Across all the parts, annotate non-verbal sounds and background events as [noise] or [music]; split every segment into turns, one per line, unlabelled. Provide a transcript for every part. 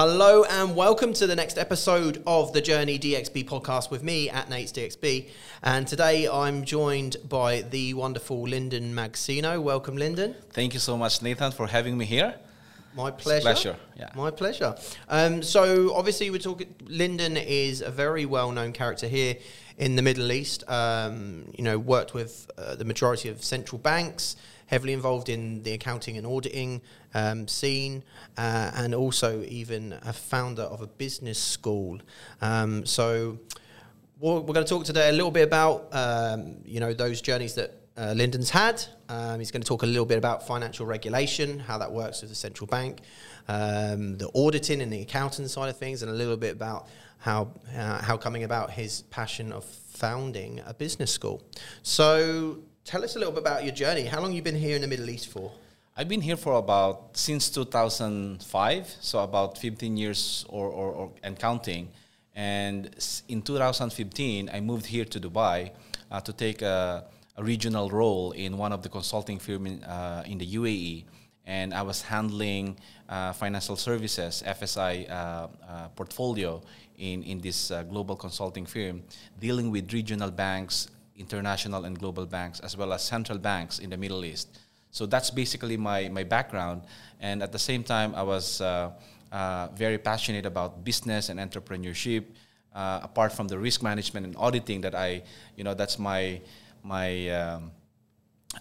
Hello and welcome to the next episode of the Journey DXB podcast with me at Nate's DXB. And today I'm joined by the wonderful Lyndon Magsino. Welcome, Lyndon.
Thank you so much, Nathan, for having me here.
My pleasure.
pleasure. Yeah.
My pleasure. Um, so obviously we're talking. Lyndon is a very well-known character here in the Middle East. Um, you know, worked with uh, the majority of central banks heavily involved in the accounting and auditing um, scene, uh, and also even a founder of a business school. Um, so we're, going to talk today a little bit about um, you know those journeys that uh, Lyndon's had. Um, he's going to talk a little bit about financial regulation, how that works with the central bank, um, the auditing and the accounting side of things, and a little bit about how uh, how coming about his passion of founding a business school. So tell us a little bit about your journey. How long you been here in the Middle East for?
I've been here for about since 2005, so about 15 years or, or, or and counting. And in 2015, I moved here to Dubai uh, to take a, a, regional role in one of the consulting firms in, uh, in the UAE. And I was handling uh, financial services, FSI uh, uh, portfolio in, in this uh, global consulting firm, dealing with regional banks, international and global banks, as well as central banks in the Middle East. So that's basically my, my background. And at the same time, I was uh, uh, very passionate about business and entrepreneurship. Uh, apart from the risk management and auditing that I, you know, that's my my um,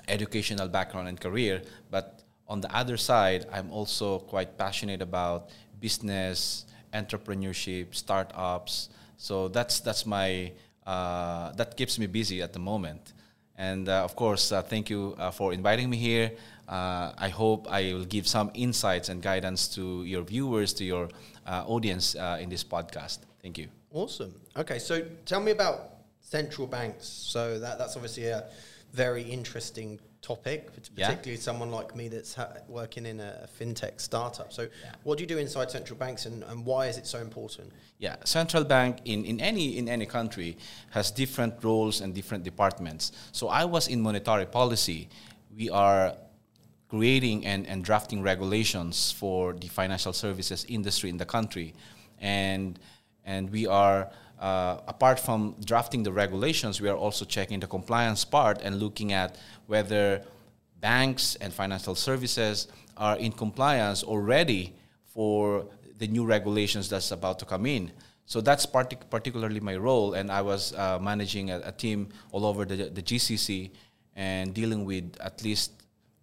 educational background and career. But on the other side, I'm also quite passionate about business, entrepreneurship, startups. So that's that's my that keeps me busy at the moment. And uh, of course, uh, thank you uh, for inviting me here. Uh, I hope I will give some insights and guidance to your viewers, to your uh, audience in this podcast. Thank you.
Awesome. Okay, so tell me about central banks. So that, that's obviously a very interesting topic, particularly yeah. someone like me that's ha- working in a fintech startup. So, yeah. what do you do inside central banks, and, and why is it so important?
Yeah, central bank in, in any in any country has different roles and different departments. So, I was in monetary policy. We are creating and, and drafting regulations for the financial services industry in the country, and and we are uh, apart from drafting the regulations, we are also checking the compliance part and looking at whether banks and financial services are in compliance already for the new regulations that's about to come in. So that's partic- particularly my role, and I was uh, managing a, a, team all over the, the GCC and dealing with at least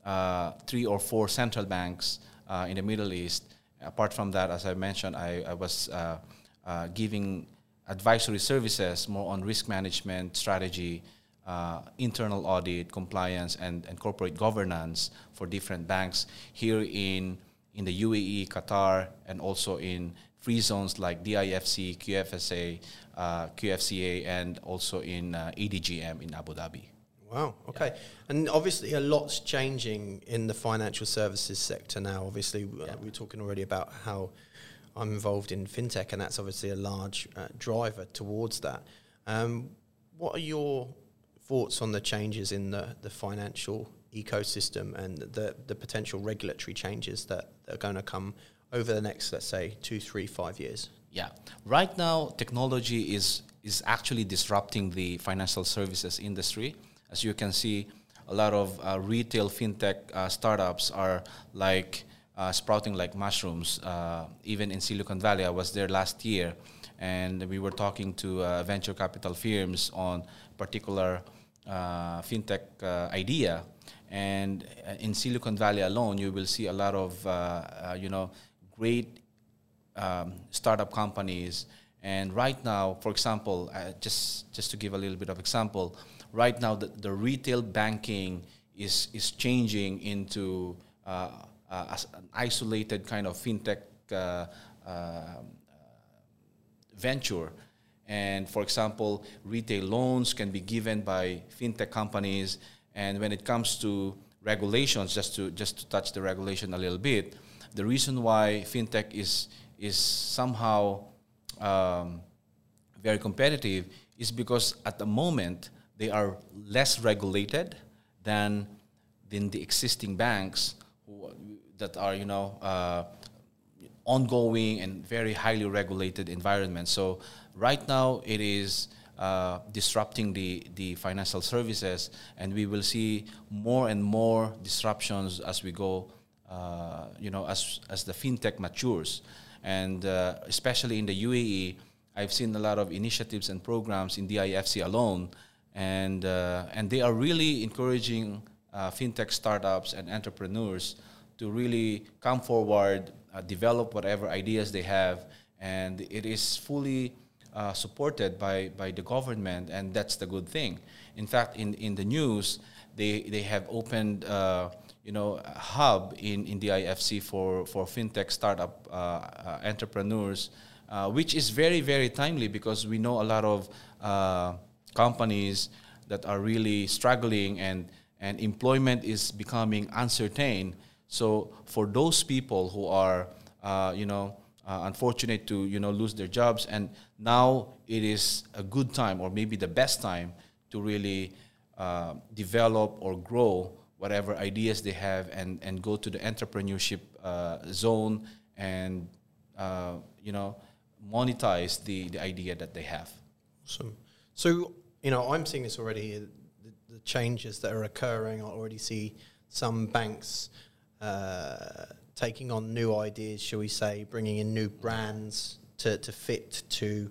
uh, three or four central banks uh, in the Middle East. Apart from that, as I mentioned, I, I was uh, uh, giving advisory services more on risk management, strategy, uh, internal audit, compliance, and, and corporate governance for different banks here in, in the UAE, Qatar, and also in free zones like DIFC, QFSA, uh, QFCA, and also in uh, ADGM in Abu Dhabi.
Wow. Okay. Yeah. And obviously, a lot's changing in the financial services sector now. Obviously, uh, yeah. we are talking already about how I'm involved in fintech, and that's obviously a large uh, driver towards that. Um, what are your thoughts on the changes in the, the financial ecosystem and the, the potential regulatory changes that are going to come over the next, let's say, two, three, five years?
Yeah. Right now, technology is, is actually disrupting the financial services industry. As you can see, a lot of uh, retail fintech uh, startups are like uh, sprouting like mushrooms. Uh, even in Silicon Valley, I was there last year, and we were talking to uh, venture capital firms on particular uh, fintech uh, idea. And uh, in Silicon Valley alone, you will see a lot of you know great um, startup companies. And right now, for example, just just to give a little bit of example, right now the, the retail banking is is changing into as an isolated kind of fintech uh, uh, venture. And for example, retail loans can be given by fintech companies. And when it comes to regulations, just to just to touch the regulation a little bit, the reason why fintech is is somehow um, very competitive is because at the moment they are less regulated than than the existing banks who that are you know uh, ongoing and very highly regulated environment. So right now it is uh, disrupting the, the financial services, and we will see more and more disruptions as we go, uh, you know, as, as the fintech matures. And uh, especially in the UAE, I've seen a lot of initiatives and programs in the IFC alone, and, uh, and they are really encouraging uh, fintech startups and entrepreneurs to really come forward, uh, develop whatever ideas they have, and it is fully uh, supported by, by the government, and that's the good thing. In fact, in, in the news, they, they have opened uh, you know, a hub in, in the IFC for, for fintech startup uh, uh, entrepreneurs, uh, which is very, very timely because we know a lot of companies that are really struggling and, and employment is becoming uncertain. So for those people who are, you know, uh, unfortunate to you know lose their jobs and now it is a good time or maybe the best time to really uh, develop or grow whatever ideas they have and, and go to the entrepreneurship uh, zone and uh, you know monetize the, the idea that they have.
Awesome. So you know i'm seeing this already the, the changes that are occurring. I already see some banks uh, taking on new ideas, shall we say, bringing in new brands to, to fit to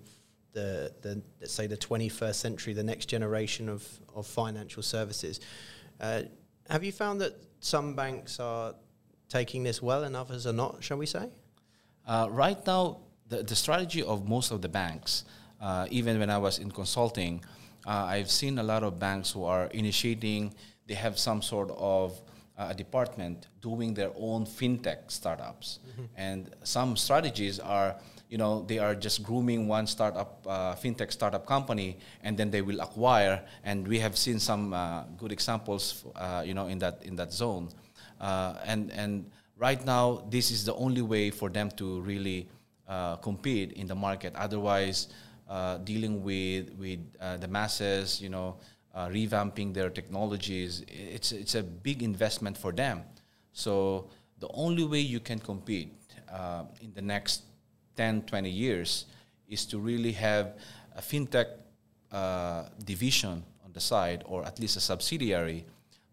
the, the let's say the 21st century, the next generation of, of financial services. Uh, have you found that some banks are taking this well and others are not, shall we say?
Uh, right now, the, the strategy of most of the banks, uh, even when I was in consulting, uh, I've seen a lot of banks who are initiating, they have some sort of a department doing their own fintech startups. Mm-hmm. And some strategies are, you know, they are just grooming one startup, uh, fintech startup company, and then they will acquire. And we have seen some uh, good examples, uh, you know, in that in that zone. Uh, and and right now, this is the only way for them to really uh, compete in the market. Otherwise, uh, dealing with with the masses, you know uh, revamping their technologies. It's, it's a big investment for them. So the only way you can compete uh, in the next 10, 20 years is to really have a fintech uh, division on the side or at least a subsidiary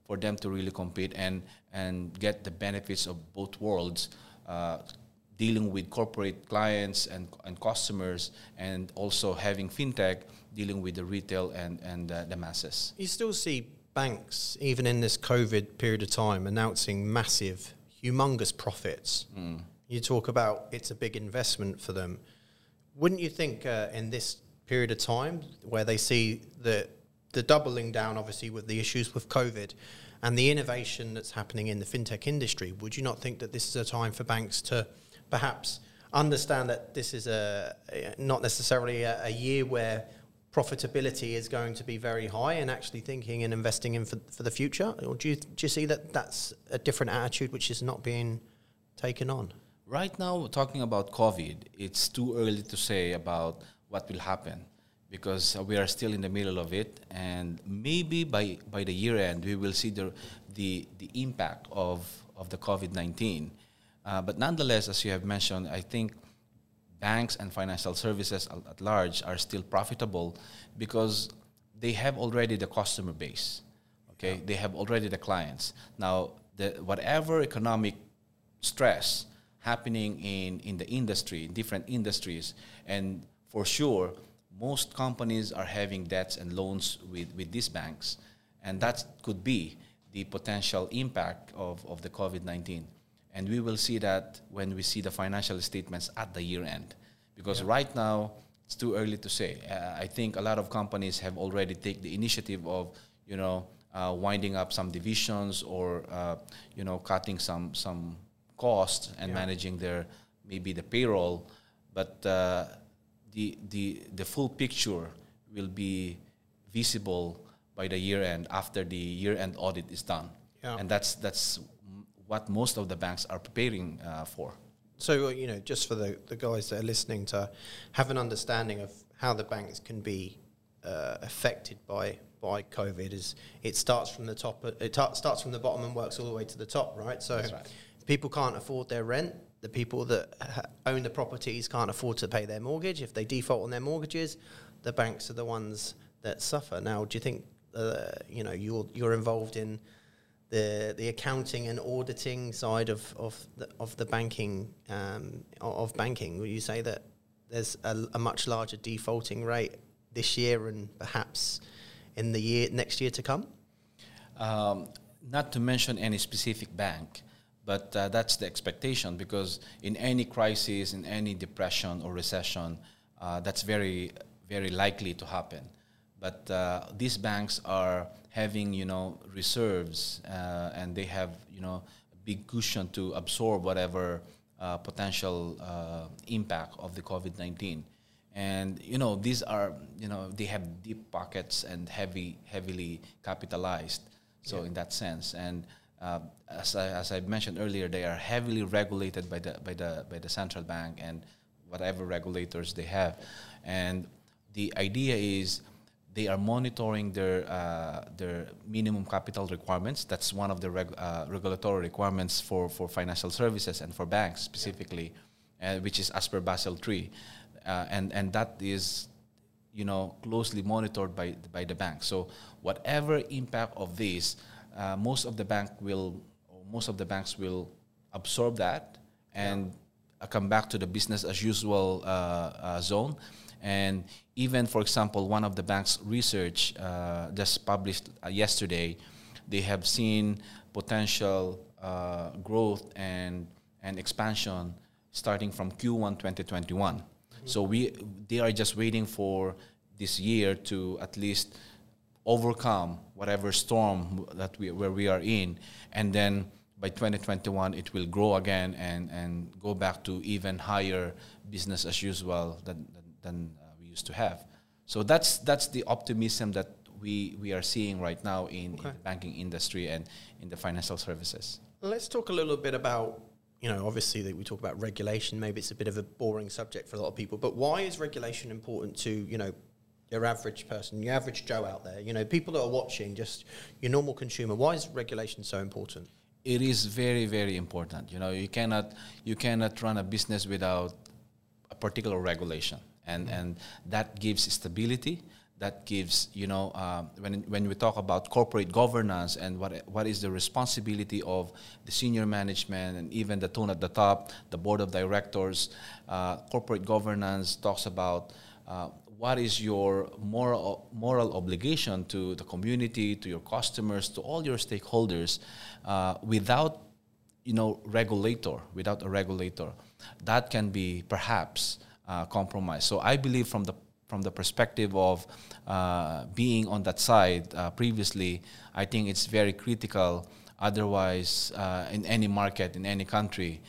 for them to really compete and, and get the benefits of both worlds uh, dealing with corporate clients and, and customers and also having fintech dealing with the retail and, and uh, the masses.
You still see banks, even in this COVID period of time, announcing massive, humongous profits. Mm. You talk about it's a big investment for them. Wouldn't you think uh, in this period of time where they see the the doubling down, obviously, with the issues with COVID and the innovation that's happening in the fintech industry, would you not think that this is a time for banks to perhaps understand that this is a, not necessarily a, a year where profitability is going to be very high and actually thinking and investing in for, for the future? Or do you, do you see that that's a different attitude which is not being taken on?
Right now, we're talking about COVID, it's too early to say about what will happen because we are still in the middle of it. And maybe by, by the year end, we will see the, the, the impact of, of the COVID 19. Uh, but nonetheless, as you have mentioned, I think banks and financial services at large are still profitable because they have already the customer base. Okay, yeah. they have already the clients. Now, the, whatever economic stress happening in, in the industry, in different industries, and for sure, most companies are having debts and loans with, with these banks, and that could be the potential impact of, of the COVID 19. And we will see that when we see the financial statements at the year end. Because yeah. right now, it's too early to say. Uh, I think a lot of companies have already taken the initiative of, you know, uh, winding up some divisions or, uh, you know, cutting some, some costs and yeah. managing their, maybe the payroll. But uh, the, the, the full picture will be visible by the year end after the year end audit is done. Yeah. And that's, that's what most of the banks are preparing uh, for.
So, uh, you know, just for the, the guys that are listening to have an understanding of how the banks can be uh, affected by by COVID, is it starts from the top, uh, it t- starts from the bottom and works all the way to the top, right? So, right. people can't afford their rent, the people that ha- own the properties can't afford to pay their mortgage. If they default on their mortgages, the banks are the ones that suffer. Now, do you think uh, you know you're you're involved in the the accounting and auditing side of of the, of the banking um, of banking? Would you say that there's a, a much larger defaulting rate this year and perhaps in the year next year to come?
Um, not to mention any specific bank, but uh, that's the expectation because in any crisis, in any depression or recession, uh, that's very, very likely to happen. But uh, these banks are having, you know, reserves, uh, and they have, you know, a big cushion to absorb whatever uh, potential uh, impact of the COVID-19 and you know these are you know they have deep pockets and heavy heavily capitalized so yeah. in that sense. And uh, as, I, as I mentioned earlier they are heavily regulated by the by the by the central bank and whatever regulators they have. And the idea is they are monitoring their uh, their minimum capital requirements. That's one of the reg- uh, regulatory requirements for, for financial services and for banks specifically, yeah. uh, which is as per Basel III uh, and and that is you know closely monitored by by the bank. So whatever impact of this, uh, most of the bank will most of the banks will absorb that and yeah. come back to the business as usual uh, uh, zone. And even, for example, one of the bank's research uh, just published uh, yesterday, they have seen potential growth and and expansion starting from Q1 2021. So we they are just waiting for this year to at least overcome whatever storm that we where we are in, and then by 2021 it will grow again and and go back to even higher business as usual than than, uh, we used to have. So that's that's the optimism that we we are seeing right now in, okay. in the banking industry and in the financial services.
Let's talk a little bit about you know, obviously that we talk about regulation, maybe it's a bit of a boring subject for a lot of people, but why is regulation important to, you know, your average person, your average Joe out there, you know, people that are watching, just your normal consumer, why is regulation so important?
It is very, very important. You know, you cannot you cannot run a business without a particular regulation. And and that gives stability that gives you know uh, when when we talk about corporate governance and what what is the responsibility of the senior management and even the tone at the top, the board of directors, uh, corporate governance talks about. Uh, what is your moral moral obligation to the community, to your customers, to all your stakeholders, uh, without you know regulator, without a regulator, that can be perhaps uh, compromised. So I believe from the from the perspective of uh, being on that side uh, previously, I think it's very critical. Otherwise, uh, in any market, in any country,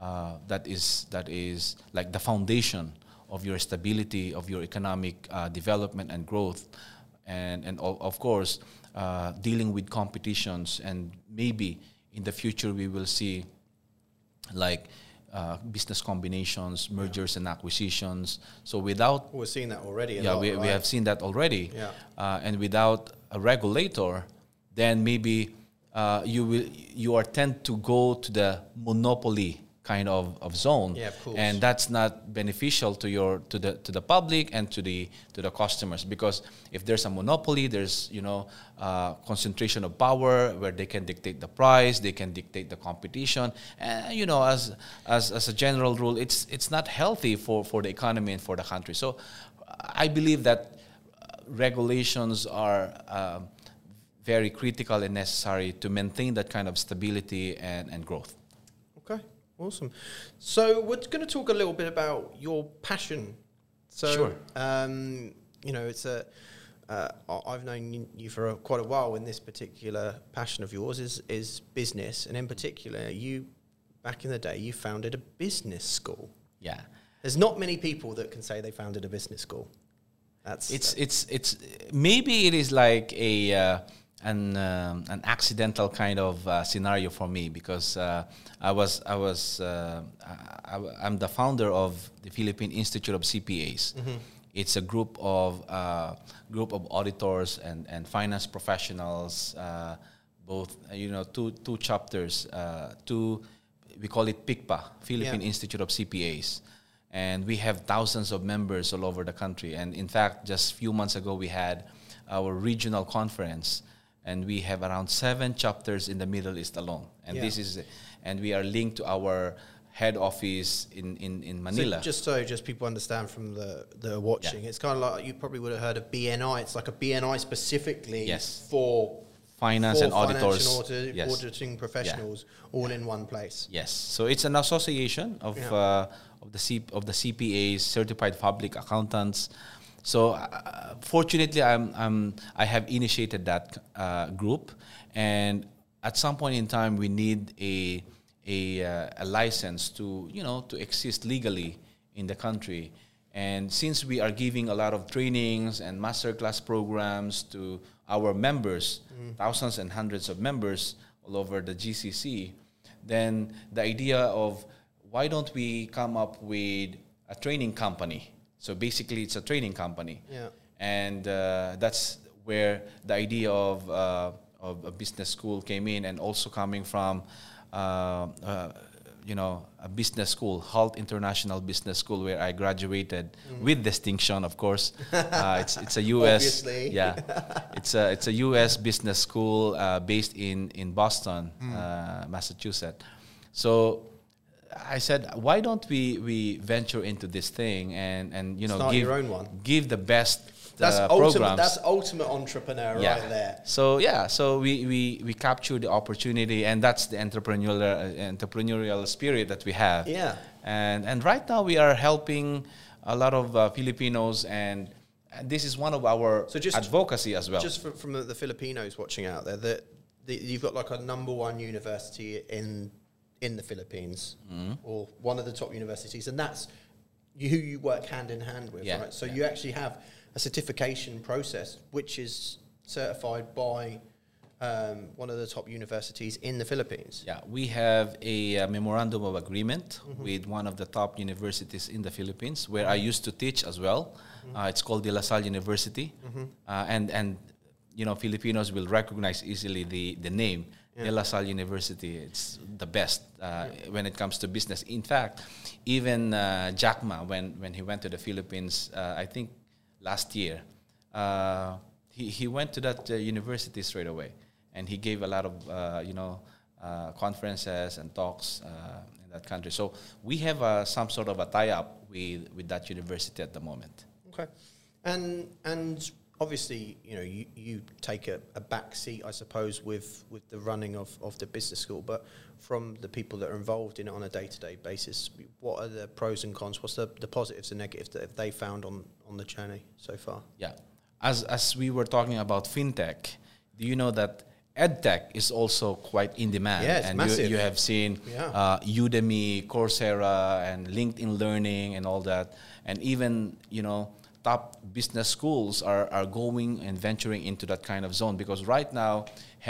uh, that is that is like the foundation of your stability, of your economic development and growth, and and of course, dealing with competitions, and maybe in the future we will see like uh, business combinations, mergers yeah. and acquisitions. So without
we're seeing that already.
Yeah, we,
right?
we have seen that already. Yeah. Uh, and without a regulator, then maybe uh, you will you are tend to go to the monopoly kind of, of zone.
Yeah, of course.
And that's not beneficial to your to the to the public and to the to the customers because if there's a monopoly, there's you know uh, concentration of power where they can dictate the price, they can dictate the competition, and you know as as as a general rule, it's it's not healthy for for the economy and for the country. So I believe that regulations are. Uh, very critical and necessary to maintain that kind of stability and, and growth.
Awesome. So we're going to talk a little bit about your passion. So,
sure.
Um, you know, it's a. Uh, I've known you for a, quite a while, and this particular passion of yours is is business, and in particular, you back in the day, you founded a business school.
Yeah.
There's not many people that can say they founded a business school.
That's it's it's it's maybe it is like a. Uh, an um, an accidental kind of uh, scenario for me because uh, I was I was uh, I, am the founder of the Philippine Institute of CPAs. Mm-hmm. It's a group of uh, group of auditors and, and finance professionals, uh, both uh, you know two two chapters, two we call it PICPA, Philippine
Yeah.
Institute of CPAs. And we have thousands of members all over the country. And in fact, just a few months ago, we had our regional conference, and we have around seven chapters in the Middle East alone. And
Yeah.
this is, and we are linked to our head office in, in, in
So
Manila.
just so just people understand from the the watching, it's kind of like you probably would have heard of BNI. It's like a BNI specifically
Yes.
for
Finance
for
and auditors.
audit-
Yes.
auditing professionals, all in one place.
Yes. So it's an association of
Yeah.
uh, of the C- of the CPAs, certified public accountants. So uh, fortunately, I'm, I'm I have initiated that uh, group, and at some point in time, we need a a, uh, a license to you know to exist legally in the country. And since we are giving a lot of trainings and masterclass programs to our members, thousands and hundreds of members all over the GCC, then the idea of why don't we come up with a training company? So basically, it's a training company,
Yeah.
and uh, that's where the idea of uh, of a business school came in, and also coming from. Uh, uh, you know, a business school, Hult International Business School, where I graduated with distinction, of course. [laughs] Uh, it's, it's a U.S. Yeah, it's a it's a U.S. business school uh, based in in Boston, uh, Massachusetts. So I said, why don't we we venture into this thing and and you know
Start
give
your own one.
give the best
That's
uh,
ultimate.
programs.
That's ultimate entrepreneur
yeah.
right there.
So yeah, so we we we capture the opportunity, and that's the entrepreneurial uh, entrepreneurial spirit that we have.
Yeah.
And and right now we are helping a lot of uh, Filipinos, and, and this is one of our
So just-
advocacy as well.
Just for, from the, the Filipinos watching out there, that the, you've got like a number one university in in the Philippines,
Mm-hmm.
or one of the top universities, and that's you, who you work hand in hand with,
Yeah,
right? So
yeah.
you actually have a certification process which is certified by um, one of the top universities in the Philippines.
Yeah, we have a, uh memorandum of agreement
Mm-hmm.
with one of the top universities in the Philippines, where I used to teach as well.
Mm-hmm.
Uh, it's called De La Salle University, uh, and and you know Filipinos will recognize easily the the name De La Salle University. It's the best uh, when it comes to business. In fact, even uh, Jack Ma, when when he went to the Philippines, uh, I think last year, uh, he he went to that uh, university straight away, and he gave a lot of uh, you know uh, conferences and talks uh, in that country. So we have uh, some sort of a tie-up with with that university at the moment.
Okay, and and obviously, you know, you, you take a, a back seat, I suppose, with with the running of, of the business school. But from the people that are involved in it on a day to day basis, what are the pros and cons? What's the, the positives and negatives that they found on on the journey so far?
Yeah. As as we were talking about fintech, do you know that edtech is also quite in demand?
Yeah, it's
and
massive.
You, you have seen
Yeah.
uh, Udemy, Coursera, and LinkedIn Learning, and all that, and even you know top business schools are are going and venturing into that kind of zone because right now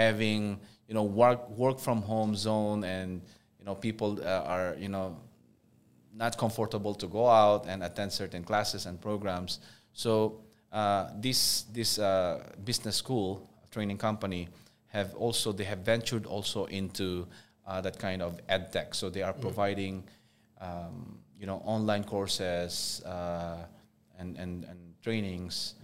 having you know work work from home zone and you know people uh, are you know not comfortable to go out and attend certain classes and programs. So uh, this this uh, business school training company have also they have ventured also into uh, that kind of ed tech. So they are providing um, you know online courses uh, and, and and trainings.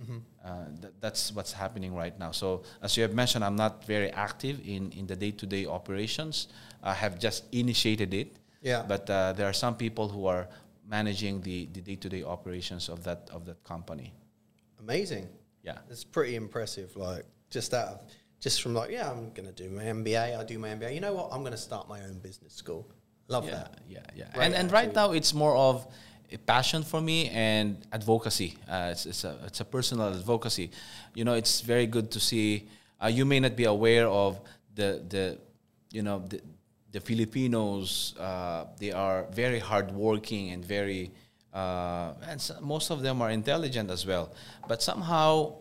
Uh, th- that's what's happening right now. So as you have mentioned, I'm not very active in in the day to day operations. I have just initiated it.
Yeah.
But uh, there are some people who are managing the, the day-to-day operations of that of that company.
Amazing.
Yeah.
It's pretty impressive. Like just out of just from like, yeah, I'm gonna do my MBA. I do my MBA. You know what? I'm gonna start my own business school. Love
yeah,
that.
yeah, yeah.
Right
and and right now it's more of passion for me and advocacy. Uh, it's, it's a it's a personal advocacy. You know, it's very good to see. Uh, you may not be aware of the the you know the the Filipinos. Uh, they are very hardworking and very uh, and so most of them are intelligent as well. But somehow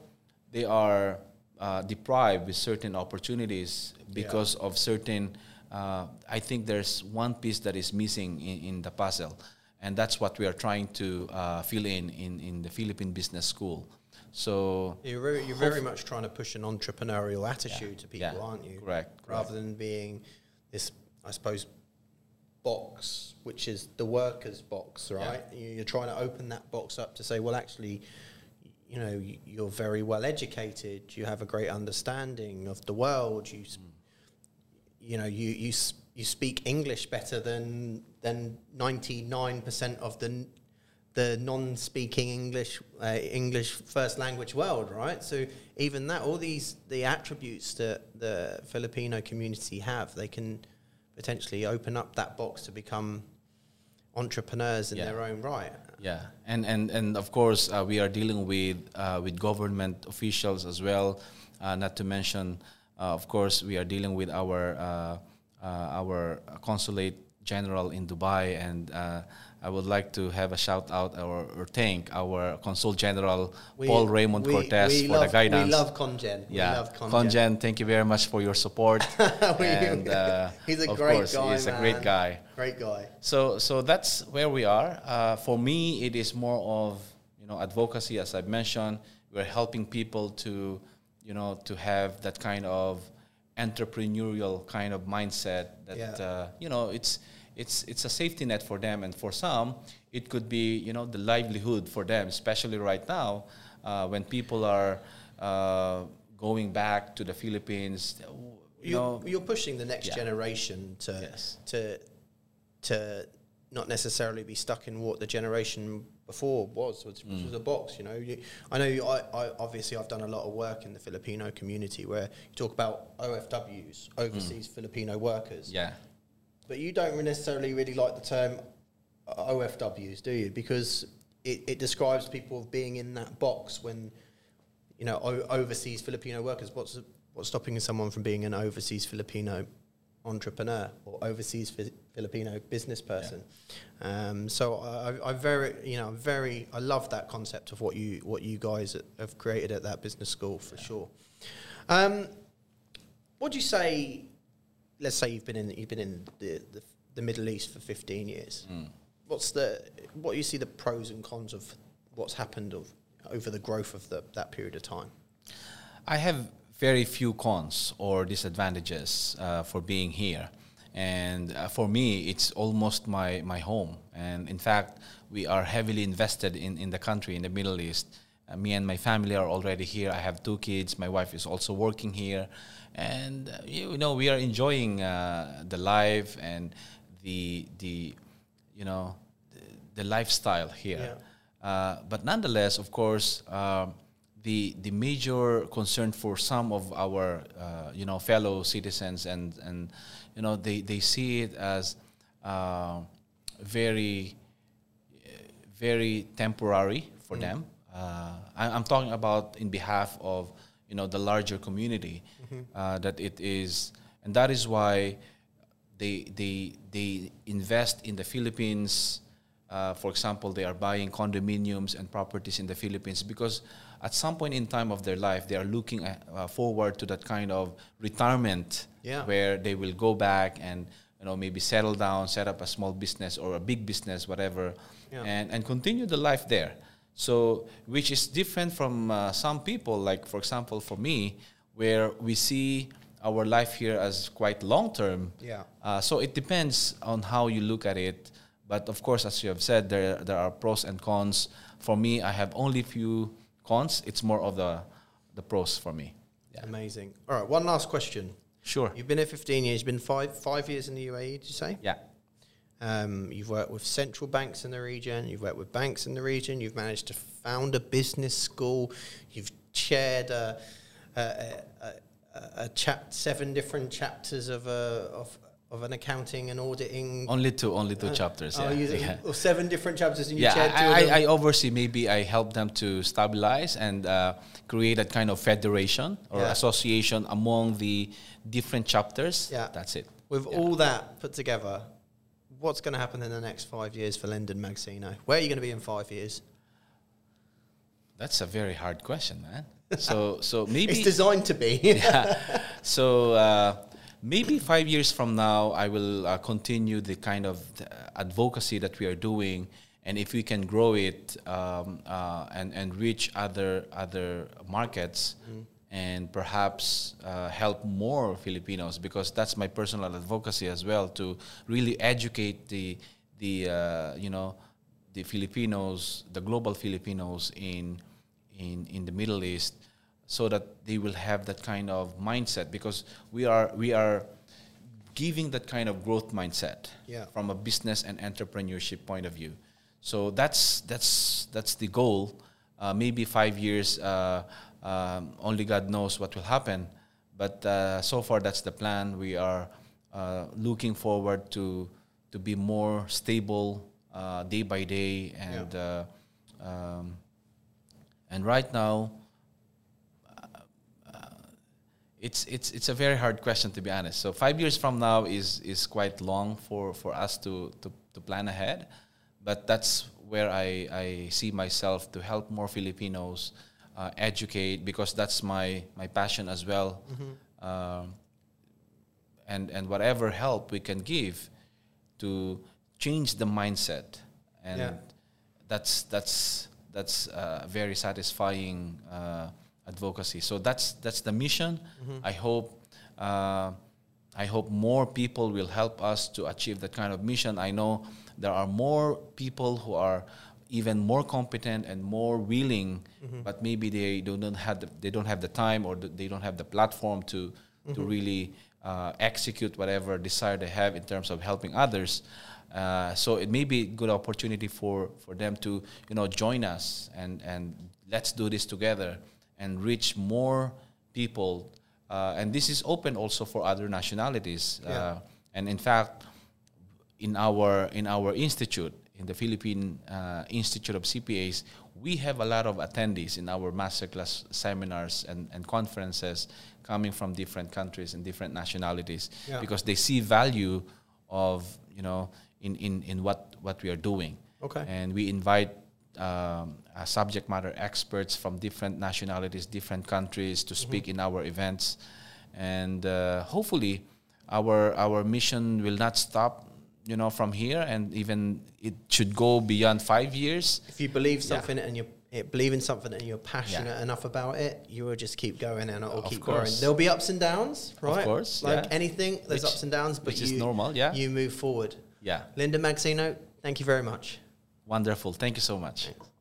they are uh, deprived with certain opportunities because of certain. Uh, I think there's one piece that is missing in, in the puzzle, and that's what we are trying to uh, fill in, in in the Philippine Business School. So
You're very, you're very much trying to push an entrepreneurial attitude to people,
Yeah,
aren't you?
correct,
Rather than being this, I suppose, box, which is the workers' box, right? You- You're trying to open that box up to say, well, actually, you know, you're very well educated. You have a great understanding of the world. You, s you know, you you you speak English better than than ninety nine percent of the the non-speaking English uh, English first language world, right? So even that, all these the attributes that the Filipino community have, they can potentially open up that box to become entrepreneurs in
Yeah.
their own right.
Yeah, and and and of course uh, we are dealing with uh, with government officials as well. Uh, not to mention, uh, of course, we are dealing with our uh, our consulate general in Dubai, and uh, I would like to have a shout out or, or thank our consul general Paul Raymond
we-
Cortes
we
for
love,
the guidance.
We love Congen.
yeah,
we love Congen.
Congen, thank you very much for your support. [laughs]
We-
and uh, [laughs]
he's a great
course,
guy.
he's a great guy.
Great guy.
So, so that's where we are. Uh, for me, it is more of you know advocacy, as I've mentioned. We're helping people to, you know, to have that kind of entrepreneurial kind of mindset. That
Yeah.
uh, you know, it's it's it's a safety net for them, and for some, it could be you know the livelihood for them, especially right now uh, when people are uh, going back to the Philippines. You
You're,
know,
you're pushing the next
Yeah.
generation to
Yes.
to to not necessarily be stuck in what the generation before was, which,
Mm.
was a box. You know, you, I know. You, I, I obviously I've done a lot of work in the Filipino community where you talk about OFWs, overseas Filipino workers.
Mm. yeah.
but you don't necessarily really like the term OFWs, do you? Because it, it describes people being in that box when, you know, o- overseas Filipino workers. What's what's stopping someone from being an overseas Filipino entrepreneur or overseas fi- Filipino business person? Um, so I, I- very, you know, very, I love that concept of what you what you guys have created at that business school for sure. Um, what do you say? Let's say you've been in you've been in the, the, the Middle East for 15 years. What's the what do you see the pros and cons of what's happened of over the growth of the, that period of time?
I have very few cons or disadvantages uh, for being here. And uh, for me, it's almost my, my home. And in fact, we are heavily invested in, in the country, in the Middle East. Uh, me and my family are already here. I have two kids. My wife is also working here. And, uh, you know, we are enjoying uh, the life and the, the you know, the, the lifestyle here. Uh, but nonetheless, of course, um, the the major concern for some of our uh, you know fellow citizens and and you know they, they see it as uh, very very temporary for them. Uh, I, I'm talking about in behalf of you know the larger community uh, that it is, and that is why they they they invest in the Philippines. Uh, for example, they are buying condominiums and properties in the Philippines because at some point in time of their life, they are looking uh, uh, forward to that kind of retirement
Yeah.
where they will go back and you know maybe settle down, set up a small business or a big business, whatever,
Yeah.
and and continue the life there. So, which is different from uh, some people, like for example, for me, where we see our life here as quite long term.
Yeah.
Uh, so it depends on how you look at it. But of course, as you have said, there there are pros and cons. For me, I have only few cons. It's more of the the pros for me. Yeah.
Amazing. All right, one last question.
Sure.
You've been here 15 years. You've been five five years in the UAE. Did you say?
Yeah.
Um, you've worked with central banks in the region. You've worked with banks in the region. You've managed to found a business school. You've chaired a, a, a, a, a chap, seven different chapters of a of, of an accounting and auditing.
Only two, only two chapters.
Oh,
Yeah. yeah.
or seven different chapters, and you
yeah, I. I, I oversee. Maybe I help them to stabilize and uh, create a kind of federation or
Yeah.
association among the different chapters.
Yeah.
that's it.
With
Yeah.
all that put together, what's going to happen in the next five years for Lyndon Magsino? Where are you going to be in five years?
That's a very hard question, man. [laughs] So, so maybe
It's designed to be. [laughs]
yeah. So uh, maybe five years from now, I will uh, continue the kind of uh, advocacy that we are doing, and if we can grow it um, uh, and and reach other other markets, and perhaps uh, help more Filipinos because that's my personal advocacy as well to really educate the the uh, you know the Filipinos, the global Filipinos in in in the Middle East, so that they will have that kind of mindset because we are we are giving that kind of growth mindset
Yeah.
from a business and entrepreneurship point of view. So that's that's that's the goal. Uh, maybe five years, uh, um, only God knows what will happen. But uh, so far, that's the plan. We are uh, looking forward to to be more stable uh, day by day, and uh, um, and right now, it's it's it's a very hard question to be honest. So five years from now is is quite long for for us to to, to plan ahead, but that's where I I see myself to help more Filipinos uh, educate because that's my my passion as well. Um, and and whatever help we can give to change the mindset and
Yeah.
that's that's that's uh, very satisfying uh, advocacy. So that's that's the mission. I hope uh, i hope more people will help us to achieve that kind of mission. I know there are more people who are even more competent and more willing but maybe they don't have the, they don't have the time or they don't have the platform to to really uh, execute whatever desire they have in terms of helping others. Uh, so it may be a good opportunity for, for them to you know join us and, and let's do this together and reach more people. Uh, and this is open also for other nationalities.
Yeah.
Uh, and in fact, in our in our institute, in the Philippine uh, Institute of CPAs, we have a lot of attendees in our masterclass seminars and, and conferences coming from different countries and different nationalities
Yeah.
because they see value of you know in, in, in what, what we are doing.
Okay.
And we invite um, uh, subject matter experts from different nationalities, different countries to speak in our events, and uh, hopefully, our our mission will not stop. You know, from here, and even it should go beyond five years.
If you believe
Yeah.
something and you believe in something and you're passionate enough about it, you will just keep going and it'll
Of
keep growing. There'll be ups and downs, right?
Of course,
Like
yeah.
anything, there's
Which-
ups and downs, but
which is normal, yeah.
You move forward.
Yeah,
Lyndon Magsino, thank you very much.
Wonderful. Thank you so much.
Thanks.